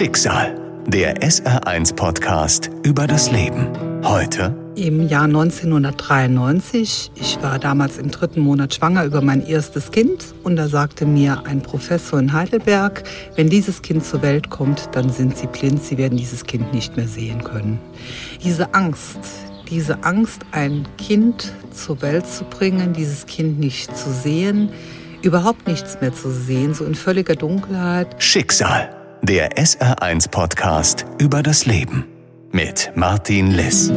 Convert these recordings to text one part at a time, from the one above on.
Schicksal. Der SR1-Podcast über das Leben. Heute im Jahr 1993. Ich war damals im dritten Monat schwanger über mein erstes Kind und da sagte mir ein Professor in Heidelberg, wenn dieses Kind zur Welt kommt, dann sind Sie blind, Sie werden dieses Kind nicht mehr sehen können. Diese Angst, diese Angst, ein Kind zur Welt zu bringen, dieses Kind nicht zu sehen, überhaupt nichts mehr zu sehen, so in völliger Dunkelheit. Schicksal, der SR1-Podcast über das Leben mit Martin Liss.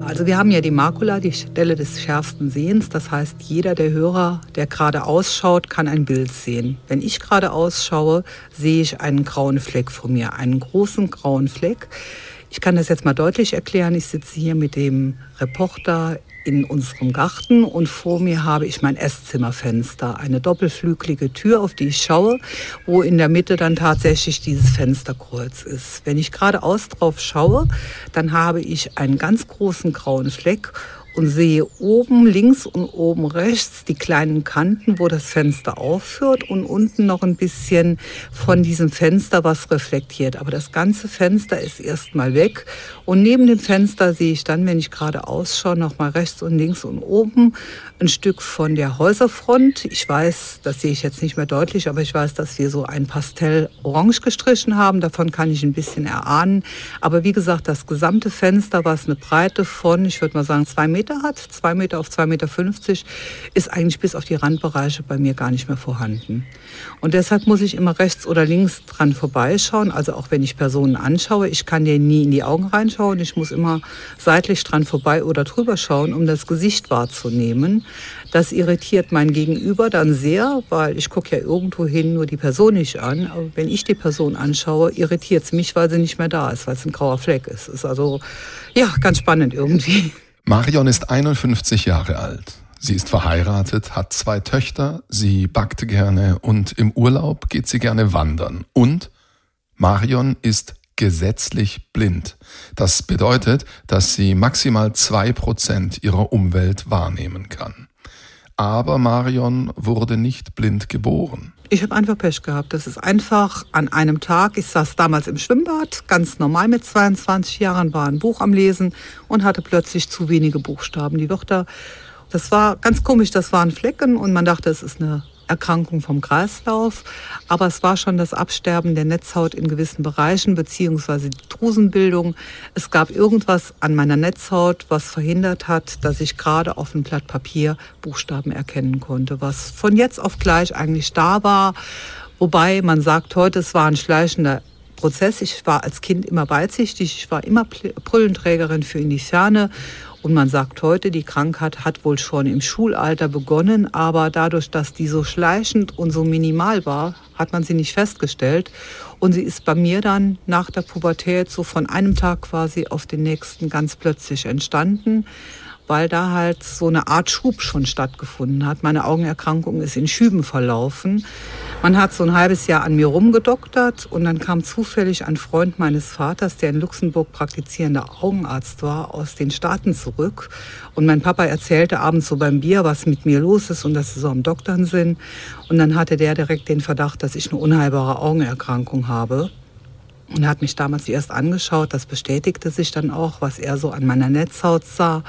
Also wir haben ja die Makula, die Stelle des schärfsten Sehens. Das heißt, jeder der Hörer, der gerade ausschaut, kann ein Bild sehen. Wenn ich gerade ausschaue, sehe ich einen grauen Fleck vor mir, einen großen grauen Fleck. Ich kann das jetzt mal deutlich erklären. Ich sitze hier mit dem Reporter in unserem Garten und vor mir habe ich mein Esszimmerfenster, eine doppelflügelige Tür, auf die ich schaue, wo in der Mitte dann tatsächlich dieses Fensterkreuz ist. Wenn ich geradeaus drauf schaue, dann habe ich einen ganz großen grauen Fleck und sehe oben links und oben rechts die kleinen Kanten, wo das Fenster aufhört und unten noch ein bisschen von diesem Fenster was reflektiert. Aber das ganze Fenster ist erstmal weg und neben dem Fenster sehe ich dann, wenn ich gerade ausschaue, noch mal rechts und links und oben ein Stück von der Häuserfront. Ich weiß, das sehe ich jetzt nicht mehr deutlich, aber ich weiß, dass wir so ein Pastell orange gestrichen haben. Davon kann ich ein bisschen erahnen. Aber wie gesagt, das gesamte Fenster, was eine Breite von, ich würde mal sagen, zwei Meter Meter hat, zwei Meter auf zwei Meter, fünfzig, ist eigentlich bis auf die Randbereiche bei mir gar nicht mehr vorhanden. Und deshalb muss ich immer rechts oder links dran vorbeischauen. Also auch wenn ich Personen anschaue, ich kann denen nie in die Augen reinschauen. Ich muss immer seitlich dran vorbei oder drüber schauen, um das Gesicht wahrzunehmen. Das irritiert mein Gegenüber dann sehr, weil ich gucke ja irgendwo hin nur die Person nicht an. Aber wenn ich die Person anschaue, irritiert es mich, weil sie nicht mehr da ist, weil es ein grauer Fleck ist. Ist also ja ganz spannend irgendwie. Marion ist 51 Jahre alt. Sie ist verheiratet, hat zwei Töchter, sie backt gerne und im Urlaub geht sie gerne wandern. Und Marion ist gesetzlich blind. Das bedeutet, dass sie maximal zwei Prozent ihrer Umwelt wahrnehmen kann. Aber Marion wurde nicht blind geboren. Ich habe einfach Pech gehabt. Das ist einfach an einem Tag. Ich saß damals im Schwimmbad, ganz normal mit 22 Jahren, war ein Buch am Lesen und hatte plötzlich zu wenige Buchstaben. Die Wörter, das war ganz komisch, das waren Flecken und man dachte, es ist eine Erkrankung vom Kreislauf, aber es war schon das Absterben der Netzhaut in gewissen Bereichen beziehungsweise die Drusenbildung. Es gab irgendwas an meiner Netzhaut, was verhindert hat, dass ich gerade auf einem Blatt Papier Buchstaben erkennen konnte, was von jetzt auf gleich eigentlich da war. Wobei man sagt heute, es war ein schleichender Prozess. Ich war als Kind immer weitsichtig, ich war immer Brüllenträgerin für in die Ferne und man sagt heute, die Krankheit hat wohl schon im Schulalter begonnen, aber dadurch, dass die so schleichend und so minimal war, hat man sie nicht festgestellt. Und sie ist bei mir dann nach der Pubertät so von einem Tag quasi auf den nächsten ganz plötzlich entstanden weil da halt so eine Art Schub schon stattgefunden hat. Meine Augenerkrankung ist in Schüben verlaufen. Man hat so ein halbes Jahr an mir rumgedoktert und dann kam zufällig ein Freund meines Vaters, der in Luxemburg praktizierender Augenarzt war, aus den Staaten zurück. Und mein Papa erzählte abends so beim Bier, was mit mir los ist und dass sie so am Doktern sind. Und dann hatte der direkt den Verdacht, dass ich eine unheilbare Augenerkrankung habe. Und er hat mich damals erst angeschaut. Das bestätigte sich dann auch, was er so an meiner Netzhaut sah.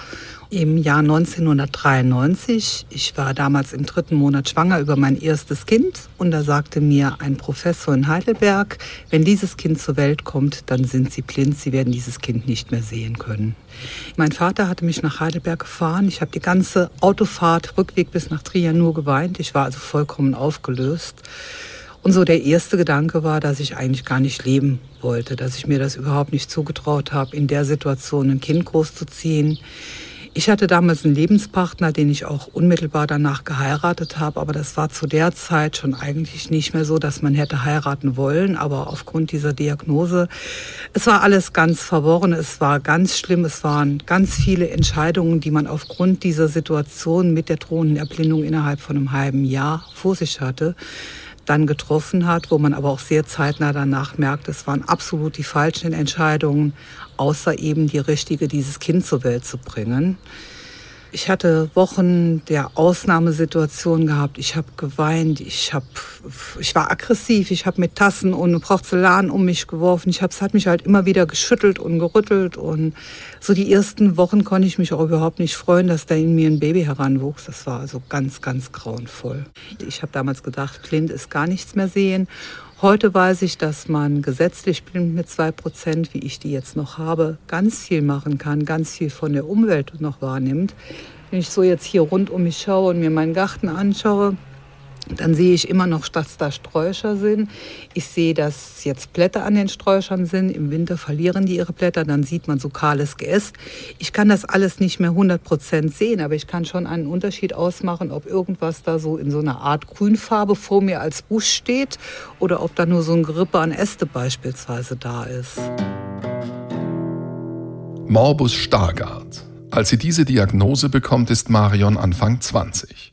Im Jahr 1993, ich war damals im dritten Monat schwanger über mein erstes Kind. Und da sagte mir ein Professor in Heidelberg, wenn dieses Kind zur Welt kommt, dann sind Sie blind, Sie werden dieses Kind nicht mehr sehen können. Mein Vater hatte mich nach Heidelberg gefahren. Ich habe die ganze Autofahrt, Rückweg bis nach Trier nur geweint. Ich war also vollkommen aufgelöst. Und so der erste Gedanke war, dass ich eigentlich gar nicht leben wollte, dass ich mir das überhaupt nicht zugetraut habe, in der Situation ein Kind großzuziehen. Ich hatte damals einen Lebenspartner, den ich auch unmittelbar danach geheiratet habe, aber das war zu der Zeit schon eigentlich nicht mehr so, dass man hätte heiraten wollen, aber aufgrund dieser Diagnose, es war alles ganz verworren, es war ganz schlimm, es waren ganz viele Entscheidungen, die man aufgrund dieser Situation mit der drohenden Erblindung innerhalb von einem halben Jahr vor sich hatte dann getroffen hat, wo man aber auch sehr zeitnah danach merkt, es waren absolut die falschen Entscheidungen, außer eben die richtige, dieses Kind zur Welt zu bringen. Ich hatte Wochen der Ausnahmesituation gehabt. Ich habe geweint, ich, hab, ich war aggressiv, ich habe mit Tassen und Porzellan um mich geworfen. Ich hab, es hat mich halt immer wieder geschüttelt und gerüttelt. Und so die ersten Wochen konnte ich mich auch überhaupt nicht freuen, dass da in mir ein Baby heranwuchs. Das war also ganz, ganz grauenvoll. Ich habe damals gedacht, blind ist gar nichts mehr sehen. Heute weiß ich, dass man gesetzlich mit zwei Prozent, wie ich die jetzt noch habe, ganz viel machen kann, ganz viel von der Umwelt noch wahrnimmt. Wenn ich so jetzt hier rund um mich schaue und mir meinen Garten anschaue, dann sehe ich immer noch, dass da Sträucher sind. Ich sehe, dass jetzt Blätter an den Sträuchern sind. Im Winter verlieren die ihre Blätter, dann sieht man so kahles Geäst. Ich kann das alles nicht mehr 100 Prozent sehen, aber ich kann schon einen Unterschied ausmachen, ob irgendwas da so in so einer Art Grünfarbe vor mir als Busch steht oder ob da nur so ein Gerippe an Äste beispielsweise da ist. Morbus Stargardt. Als sie diese Diagnose bekommt, ist Marion Anfang 20.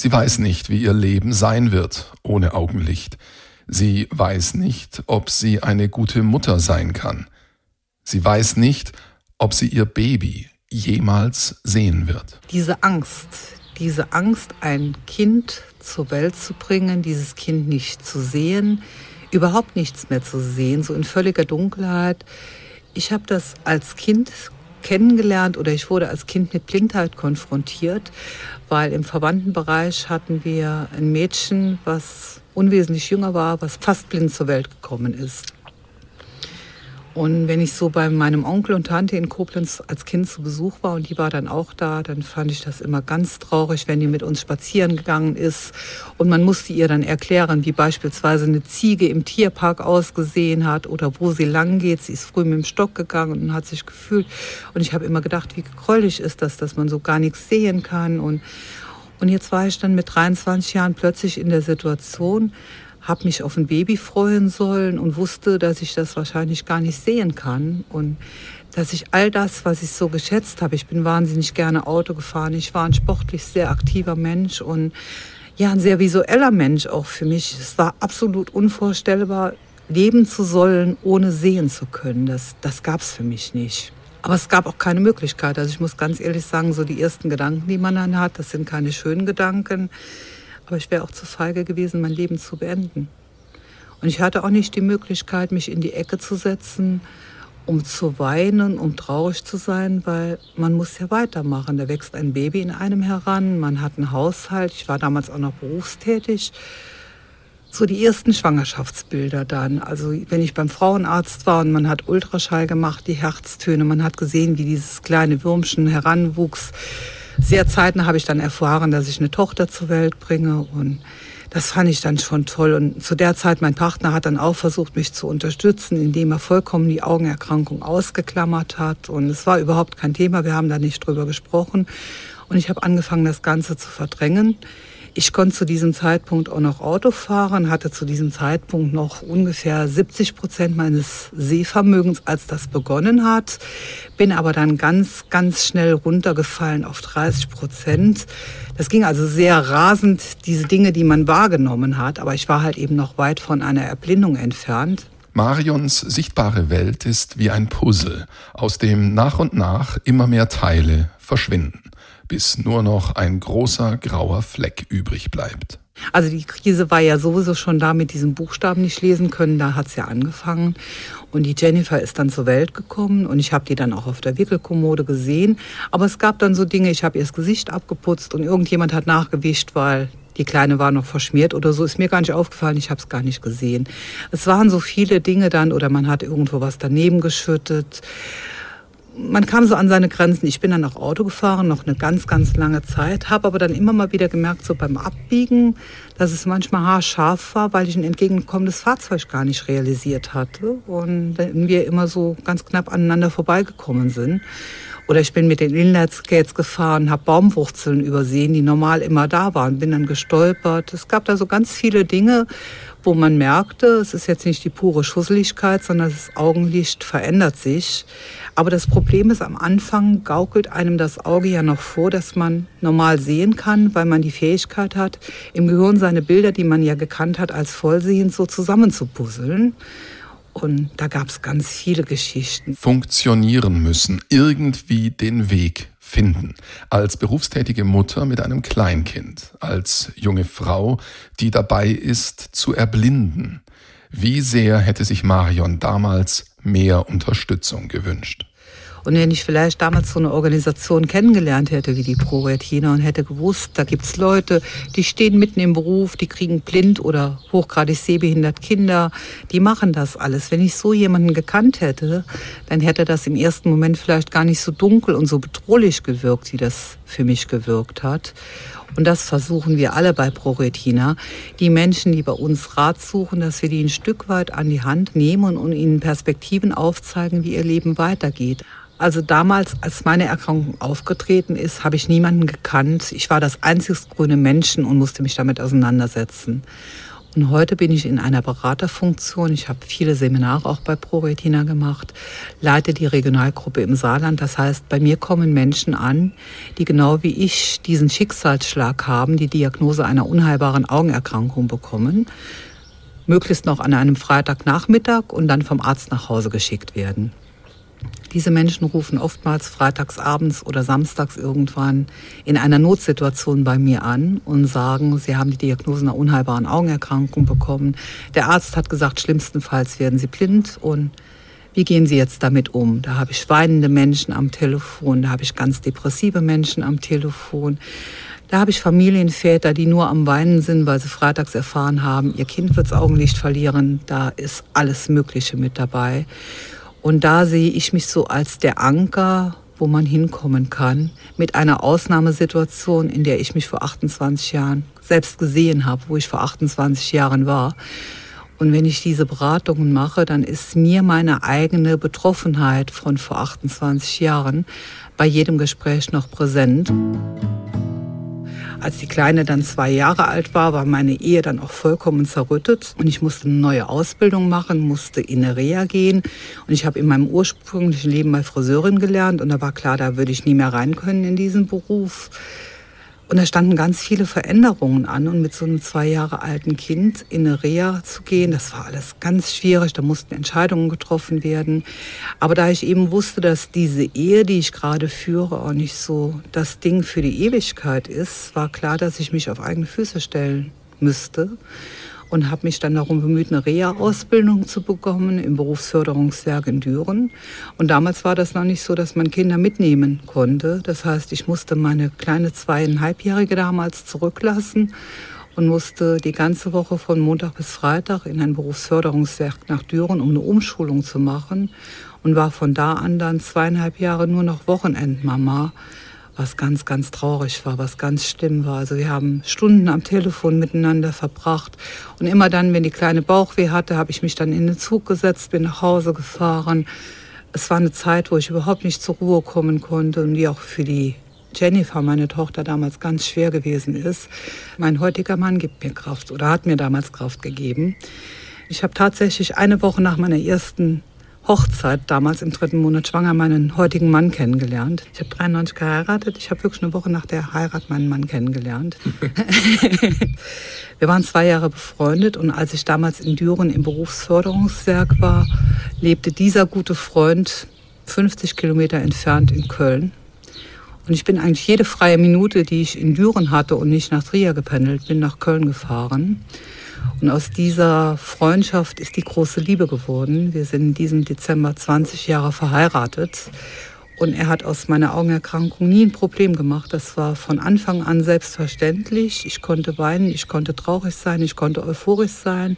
Sie weiß nicht, wie ihr Leben sein wird ohne Augenlicht. Sie weiß nicht, ob sie eine gute Mutter sein kann. Sie weiß nicht, ob sie ihr Baby jemals sehen wird. Diese Angst, diese Angst, ein Kind zur Welt zu bringen, dieses Kind nicht zu sehen, überhaupt nichts mehr zu sehen, so in völliger Dunkelheit. Ich habe das als Kind kennengelernt oder ich wurde als Kind mit Blindheit konfrontiert, weil im Verwandtenbereich hatten wir ein Mädchen, was unwesentlich jünger war, was fast blind zur Welt gekommen ist. Und wenn ich so bei meinem Onkel und Tante in Koblenz als Kind zu Besuch war und die war dann auch da, dann fand ich das immer ganz traurig, wenn die mit uns spazieren gegangen ist. Und man musste ihr dann erklären, wie beispielsweise eine Ziege im Tierpark ausgesehen hat oder wo sie lang geht. Sie ist früh mit dem Stock gegangen und hat sich gefühlt. Und ich habe immer gedacht, wie gräulich ist das, dass man so gar nichts sehen kann. Und, und jetzt war ich dann mit 23 Jahren plötzlich in der Situation, habe mich auf ein Baby freuen sollen und wusste, dass ich das wahrscheinlich gar nicht sehen kann und dass ich all das, was ich so geschätzt habe, ich bin wahnsinnig gerne Auto gefahren, ich war ein sportlich sehr aktiver Mensch und ja, ein sehr visueller Mensch auch für mich. Es war absolut unvorstellbar, leben zu sollen, ohne sehen zu können. Das, das gab es für mich nicht. Aber es gab auch keine Möglichkeit. Also ich muss ganz ehrlich sagen, so die ersten Gedanken, die man dann hat, das sind keine schönen Gedanken. Aber ich wäre auch zu feige gewesen, mein Leben zu beenden. Und ich hatte auch nicht die Möglichkeit, mich in die Ecke zu setzen, um zu weinen, um traurig zu sein, weil man muss ja weitermachen. Da wächst ein Baby in einem heran, man hat einen Haushalt. Ich war damals auch noch berufstätig. So die ersten Schwangerschaftsbilder dann. Also wenn ich beim Frauenarzt war und man hat Ultraschall gemacht, die Herztöne, man hat gesehen, wie dieses kleine Würmchen heranwuchs sehr zeitnah habe ich dann erfahren, dass ich eine Tochter zur Welt bringe und das fand ich dann schon toll. Und zu der Zeit, mein Partner hat dann auch versucht, mich zu unterstützen, indem er vollkommen die Augenerkrankung ausgeklammert hat. Und es war überhaupt kein Thema, wir haben da nicht drüber gesprochen. Und ich habe angefangen, das Ganze zu verdrängen. Ich konnte zu diesem Zeitpunkt auch noch Auto fahren, hatte zu diesem Zeitpunkt noch ungefähr 70 Prozent meines Sehvermögens, als das begonnen hat, bin aber dann ganz, ganz schnell runtergefallen auf 30 Prozent. Das ging also sehr rasend, diese Dinge, die man wahrgenommen hat, aber ich war halt eben noch weit von einer Erblindung entfernt. Marions sichtbare Welt ist wie ein Puzzle, aus dem nach und nach immer mehr Teile verschwinden bis nur noch ein großer grauer Fleck übrig bleibt. Also die Krise war ja sowieso schon da mit diesem Buchstaben nicht lesen können, da hat es ja angefangen. Und die Jennifer ist dann zur Welt gekommen und ich habe die dann auch auf der Wickelkommode gesehen. Aber es gab dann so Dinge, ich habe ihr das Gesicht abgeputzt und irgendjemand hat nachgewischt, weil die Kleine war noch verschmiert oder so, ist mir gar nicht aufgefallen, ich habe es gar nicht gesehen. Es waren so viele Dinge dann oder man hat irgendwo was daneben geschüttet man kam so an seine Grenzen. Ich bin dann auch Auto gefahren, noch eine ganz, ganz lange Zeit, habe aber dann immer mal wieder gemerkt, so beim Abbiegen, dass es manchmal haarscharf war, weil ich ein entgegenkommendes Fahrzeug gar nicht realisiert hatte und wir immer so ganz knapp aneinander vorbeigekommen sind. Oder ich bin mit den Inlineskates gefahren, habe Baumwurzeln übersehen, die normal immer da waren, bin dann gestolpert. Es gab da so ganz viele Dinge, wo man merkte, es ist jetzt nicht die pure Schusseligkeit, sondern das Augenlicht verändert sich. Aber das Problem ist, am Anfang gaukelt einem das Auge ja noch vor, dass man normal sehen kann, weil man die Fähigkeit hat, im Gehirn seine Bilder, die man ja gekannt hat, als vollsehend so zusammenzupuzzeln. Und da gab es ganz viele Geschichten. Funktionieren müssen, irgendwie den Weg finden. Als berufstätige Mutter mit einem Kleinkind, als junge Frau, die dabei ist zu erblinden. Wie sehr hätte sich Marion damals mehr Unterstützung gewünscht? Und wenn ich vielleicht damals so eine Organisation kennengelernt hätte wie die ProRetina und hätte gewusst, da gibt's Leute, die stehen mitten im Beruf, die kriegen blind oder hochgradig sehbehindert Kinder, die machen das alles. Wenn ich so jemanden gekannt hätte, dann hätte das im ersten Moment vielleicht gar nicht so dunkel und so bedrohlich gewirkt, wie das für mich gewirkt hat. Und das versuchen wir alle bei ProRetina, die Menschen, die bei uns Rat suchen, dass wir die ein Stück weit an die Hand nehmen und ihnen Perspektiven aufzeigen, wie ihr Leben weitergeht. Also damals, als meine Erkrankung aufgetreten ist, habe ich niemanden gekannt. Ich war das einzigste grüne Menschen und musste mich damit auseinandersetzen. Und heute bin ich in einer Beraterfunktion. Ich habe viele Seminare auch bei ProRetina gemacht, leite die Regionalgruppe im Saarland. Das heißt, bei mir kommen Menschen an, die genau wie ich diesen Schicksalsschlag haben, die Diagnose einer unheilbaren Augenerkrankung bekommen, möglichst noch an einem Freitagnachmittag und dann vom Arzt nach Hause geschickt werden. Diese Menschen rufen oftmals freitags abends oder samstags irgendwann in einer Notsituation bei mir an und sagen, sie haben die Diagnose einer unheilbaren Augenerkrankung bekommen. Der Arzt hat gesagt, schlimmstenfalls werden sie blind und wie gehen Sie jetzt damit um? Da habe ich weinende Menschen am Telefon, da habe ich ganz depressive Menschen am Telefon. Da habe ich Familienväter, die nur am Weinen sind, weil sie freitags erfahren haben, ihr Kind wird das Augenlicht verlieren. Da ist alles Mögliche mit dabei. Und da sehe ich mich so als der Anker, wo man hinkommen kann, mit einer Ausnahmesituation, in der ich mich vor 28 Jahren selbst gesehen habe, wo ich vor 28 Jahren war. Und wenn ich diese Beratungen mache, dann ist mir meine eigene Betroffenheit von vor 28 Jahren bei jedem Gespräch noch präsent. Als die Kleine dann zwei Jahre alt war, war meine Ehe dann auch vollkommen zerrüttet. Und ich musste eine neue Ausbildung machen, musste in eine Reha gehen. Und ich habe in meinem ursprünglichen Leben mal Friseurin gelernt. Und da war klar, da würde ich nie mehr rein können in diesen Beruf. Und da standen ganz viele Veränderungen an. Und mit so einem zwei Jahre alten Kind in eine Reha zu gehen, das war alles ganz schwierig. Da mussten Entscheidungen getroffen werden. Aber da ich eben wusste, dass diese Ehe, die ich gerade führe, auch nicht so das Ding für die Ewigkeit ist, war klar, dass ich mich auf eigene Füße stellen müsste und habe mich dann darum bemüht, eine Reha-Ausbildung zu bekommen im Berufsförderungswerk in Düren. Und damals war das noch nicht so, dass man Kinder mitnehmen konnte. Das heißt, ich musste meine kleine zweieinhalbjährige damals zurücklassen und musste die ganze Woche von Montag bis Freitag in ein Berufsförderungswerk nach Düren, um eine Umschulung zu machen und war von da an dann zweieinhalb Jahre nur noch Wochenendmama was ganz, ganz traurig war, was ganz schlimm war. Also wir haben Stunden am Telefon miteinander verbracht. Und immer dann, wenn die kleine Bauchweh hatte, habe ich mich dann in den Zug gesetzt, bin nach Hause gefahren. Es war eine Zeit, wo ich überhaupt nicht zur Ruhe kommen konnte und die auch für die Jennifer, meine Tochter, damals ganz schwer gewesen ist. Mein heutiger Mann gibt mir Kraft oder hat mir damals Kraft gegeben. Ich habe tatsächlich eine Woche nach meiner ersten Hochzeit, damals im dritten Monat schwanger, meinen heutigen Mann kennengelernt. Ich habe 93 geheiratet. Ich habe wirklich eine Woche nach der Heirat meinen Mann kennengelernt. Wir waren zwei Jahre befreundet und als ich damals in Düren im Berufsförderungswerk war, lebte dieser gute Freund 50 Kilometer entfernt in Köln. Und ich bin eigentlich jede freie Minute, die ich in Düren hatte und nicht nach Trier gependelt bin, nach Köln gefahren. Und aus dieser Freundschaft ist die große Liebe geworden. Wir sind in diesem Dezember 20 Jahre verheiratet. Und er hat aus meiner Augenerkrankung nie ein Problem gemacht. Das war von Anfang an selbstverständlich. Ich konnte weinen, ich konnte traurig sein, ich konnte euphorisch sein.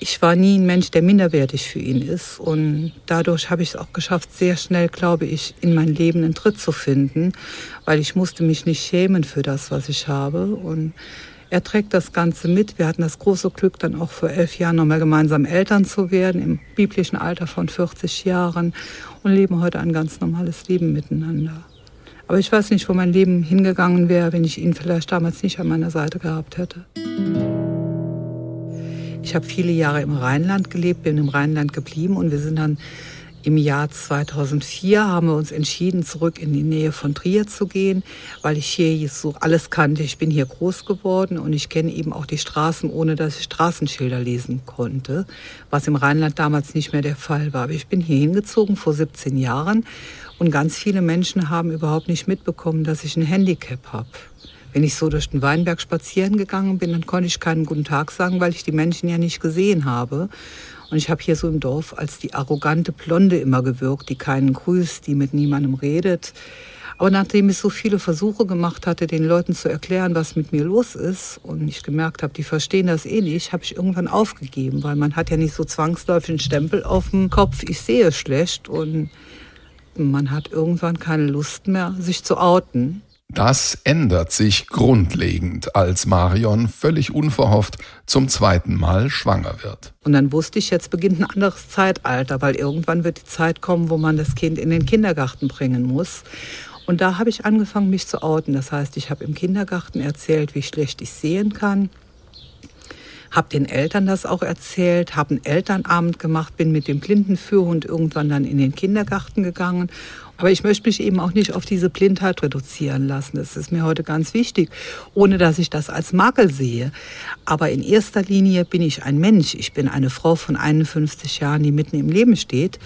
Ich war nie ein Mensch, der minderwertig für ihn ist. Und dadurch habe ich es auch geschafft, sehr schnell, glaube ich, in mein Leben einen Tritt zu finden, weil ich musste mich nicht schämen für das, was ich habe. Und er trägt das Ganze mit. Wir hatten das große Glück, dann auch vor elf Jahren nochmal gemeinsam Eltern zu werden, im biblischen Alter von 40 Jahren und leben heute ein ganz normales Leben miteinander. Aber ich weiß nicht, wo mein Leben hingegangen wäre, wenn ich ihn vielleicht damals nicht an meiner Seite gehabt hätte. Ich habe viele Jahre im Rheinland gelebt, bin im Rheinland geblieben und wir sind dann Im Jahr 2004 haben wir uns entschieden, zurück in die Nähe von Trier zu gehen, weil ich hier so alles kannte. Ich bin hier groß geworden und ich kenne eben auch die Straßen, ohne dass ich Straßenschilder lesen konnte, was im Rheinland damals nicht mehr der Fall war. Aber ich bin hier hingezogen vor 17 Jahren und ganz viele Menschen haben überhaupt nicht mitbekommen, dass ich ein Handicap habe. Wenn ich so durch den Weinberg spazieren gegangen bin, dann konnte ich keinen guten Tag sagen, weil ich die Menschen ja nicht gesehen habe. Und ich habe hier so im Dorf als die arrogante Blonde immer gewirkt, die keinen grüßt, die mit niemandem redet. Aber nachdem ich so viele Versuche gemacht hatte, den Leuten zu erklären, was mit mir los ist, und ich gemerkt habe, die verstehen das eh nicht, habe ich irgendwann aufgegeben, weil man hat ja nicht so zwangsläufig einen Stempel auf dem Kopf, ich sehe schlecht und man hat irgendwann keine Lust mehr, sich zu outen. Das ändert sich grundlegend, als Marion völlig unverhofft zum zweiten Mal schwanger wird. Und dann wusste ich, jetzt beginnt ein anderes Zeitalter, weil irgendwann wird die Zeit kommen, wo man das Kind in den Kindergarten bringen muss. Und da habe ich angefangen, mich zu outen. Das heißt, ich habe im Kindergarten erzählt, wie schlecht ich sehen kann habe den Eltern das auch erzählt, habe einen Elternabend gemacht, bin mit dem Blindenführhund irgendwann dann in den Kindergarten gegangen. Aber ich möchte mich eben auch nicht auf diese Blindheit reduzieren lassen. Das ist mir heute ganz wichtig, ohne dass ich das als Makel sehe. Aber in erster Linie bin ich ein Mensch. Ich bin eine Frau von 51 Jahren, die mitten im Leben steht.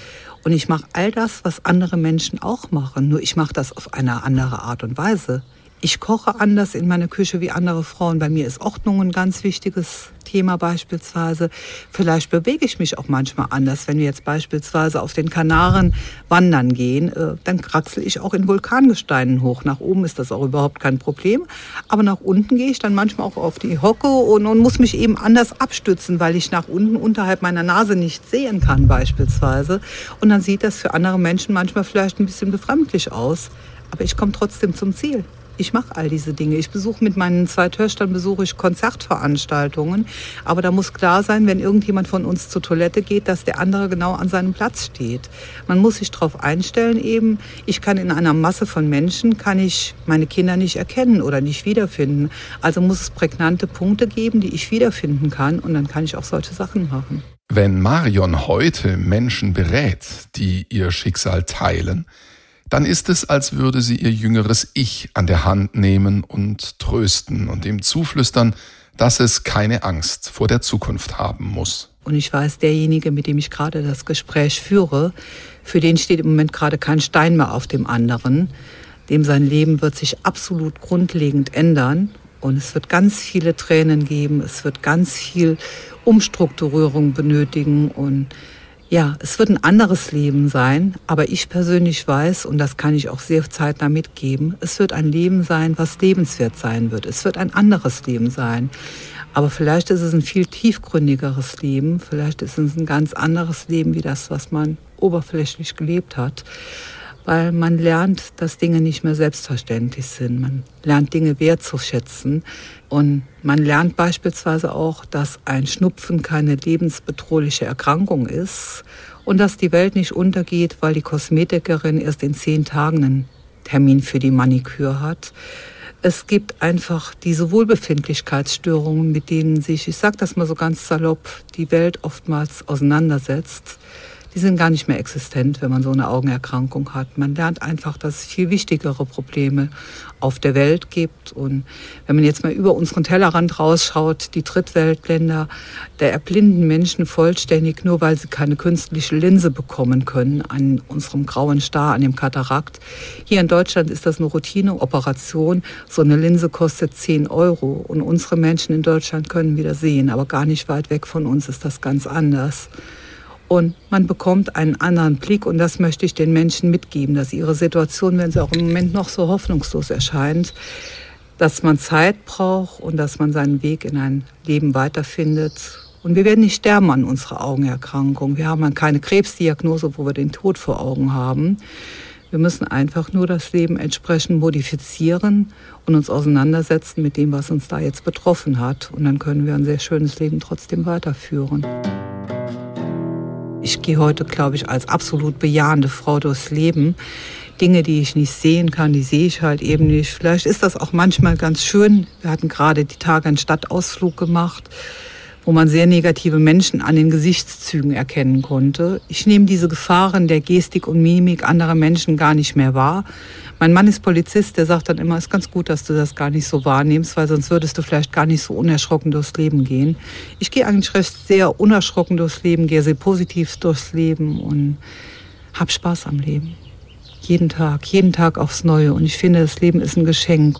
Und ich mache all das, was andere Menschen auch machen. Nur ich mache das auf eine andere Art und Weise. Ich koche anders in meiner Küche wie andere Frauen. Bei mir ist Ordnung ein ganz wichtiges Thema beispielsweise. Vielleicht bewege ich mich auch manchmal anders. Wenn wir jetzt beispielsweise auf den Kanaren wandern gehen, äh, dann kraxel ich auch in Vulkangesteinen hoch. Nach oben ist das auch überhaupt kein Problem. Aber nach unten gehe ich dann manchmal auch auf die Hocke und, und muss mich eben anders abstützen, weil ich nach unten unterhalb meiner Nase nicht sehen kann beispielsweise. Und dann sieht das für andere Menschen manchmal vielleicht ein bisschen befremdlich aus. Aber ich komme trotzdem zum Ziel. Ich mache all diese Dinge. Ich besuche mit meinen zwei Töchtern besuche ich Konzertveranstaltungen. Aber da muss klar sein, wenn irgendjemand von uns zur Toilette geht, dass der andere genau an seinem Platz steht. Man muss sich darauf einstellen eben. Ich kann in einer Masse von Menschen, kann ich meine Kinder nicht erkennen oder nicht wiederfinden. Also muss es prägnante Punkte geben, die ich wiederfinden kann. Und dann kann ich auch solche Sachen machen. Wenn Marion heute Menschen berät, die ihr Schicksal teilen, dann ist es, als würde sie ihr jüngeres Ich an der Hand nehmen und trösten und ihm zuflüstern, dass es keine Angst vor der Zukunft haben muss. Und ich weiß, derjenige, mit dem ich gerade das Gespräch führe, für den steht im Moment gerade kein Stein mehr auf dem anderen. Dem sein Leben wird sich absolut grundlegend ändern. Und es wird ganz viele Tränen geben. Es wird ganz viel Umstrukturierung benötigen. Und ja, es wird ein anderes Leben sein, aber ich persönlich weiß, und das kann ich auch sehr zeitnah mitgeben, es wird ein Leben sein, was lebenswert sein wird. Es wird ein anderes Leben sein. Aber vielleicht ist es ein viel tiefgründigeres Leben, vielleicht ist es ein ganz anderes Leben wie das, was man oberflächlich gelebt hat weil man lernt, dass Dinge nicht mehr selbstverständlich sind. Man lernt Dinge wertzuschätzen und man lernt beispielsweise auch, dass ein Schnupfen keine lebensbedrohliche Erkrankung ist und dass die Welt nicht untergeht, weil die Kosmetikerin erst in zehn Tagen einen Termin für die Maniküre hat. Es gibt einfach diese Wohlbefindlichkeitsstörungen, mit denen sich, ich sage das mal so ganz salopp, die Welt oftmals auseinandersetzt die sind gar nicht mehr existent, wenn man so eine Augenerkrankung hat. Man lernt einfach, dass es viel wichtigere Probleme auf der Welt gibt. Und wenn man jetzt mal über unseren Tellerrand rausschaut, die Drittweltländer, da erblinden Menschen vollständig, nur weil sie keine künstliche Linse bekommen können an unserem grauen Star, an dem Katarakt. Hier in Deutschland ist das eine Routineoperation. So eine Linse kostet 10 Euro. Und unsere Menschen in Deutschland können wieder sehen, aber gar nicht weit weg von uns ist das ganz anders. Und man bekommt einen anderen Blick und das möchte ich den Menschen mitgeben, dass ihre Situation, wenn sie auch im Moment noch so hoffnungslos erscheint, dass man Zeit braucht und dass man seinen Weg in ein Leben weiterfindet. Und wir werden nicht sterben an unserer Augenerkrankung. Wir haben keine Krebsdiagnose, wo wir den Tod vor Augen haben. Wir müssen einfach nur das Leben entsprechend modifizieren und uns auseinandersetzen mit dem, was uns da jetzt betroffen hat. Und dann können wir ein sehr schönes Leben trotzdem weiterführen. Ich gehe heute, glaube ich, als absolut bejahende Frau durchs Leben. Dinge, die ich nicht sehen kann, die sehe ich halt eben nicht. Vielleicht ist das auch manchmal ganz schön. Wir hatten gerade die Tage einen Stadtausflug gemacht, wo man sehr negative Menschen an den Gesichtszügen erkennen konnte. Ich nehme diese Gefahren der Gestik und Mimik anderer Menschen gar nicht mehr wahr. Mein Mann ist Polizist, der sagt dann immer, ist ganz gut, dass du das gar nicht so wahrnimmst, weil sonst würdest du vielleicht gar nicht so unerschrocken durchs Leben gehen. Ich gehe eigentlich recht sehr unerschrocken durchs Leben, gehe sehr positiv durchs Leben und hab Spaß am Leben. Jeden Tag, jeden Tag aufs Neue. Und ich finde, das Leben ist ein Geschenk.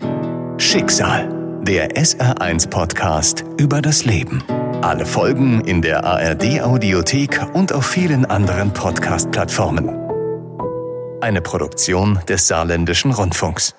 Schicksal, der SR1-Podcast über das Leben. Alle Folgen in der ARD-Audiothek und auf vielen anderen Podcast-Plattformen. Eine Produktion des Saarländischen Rundfunks.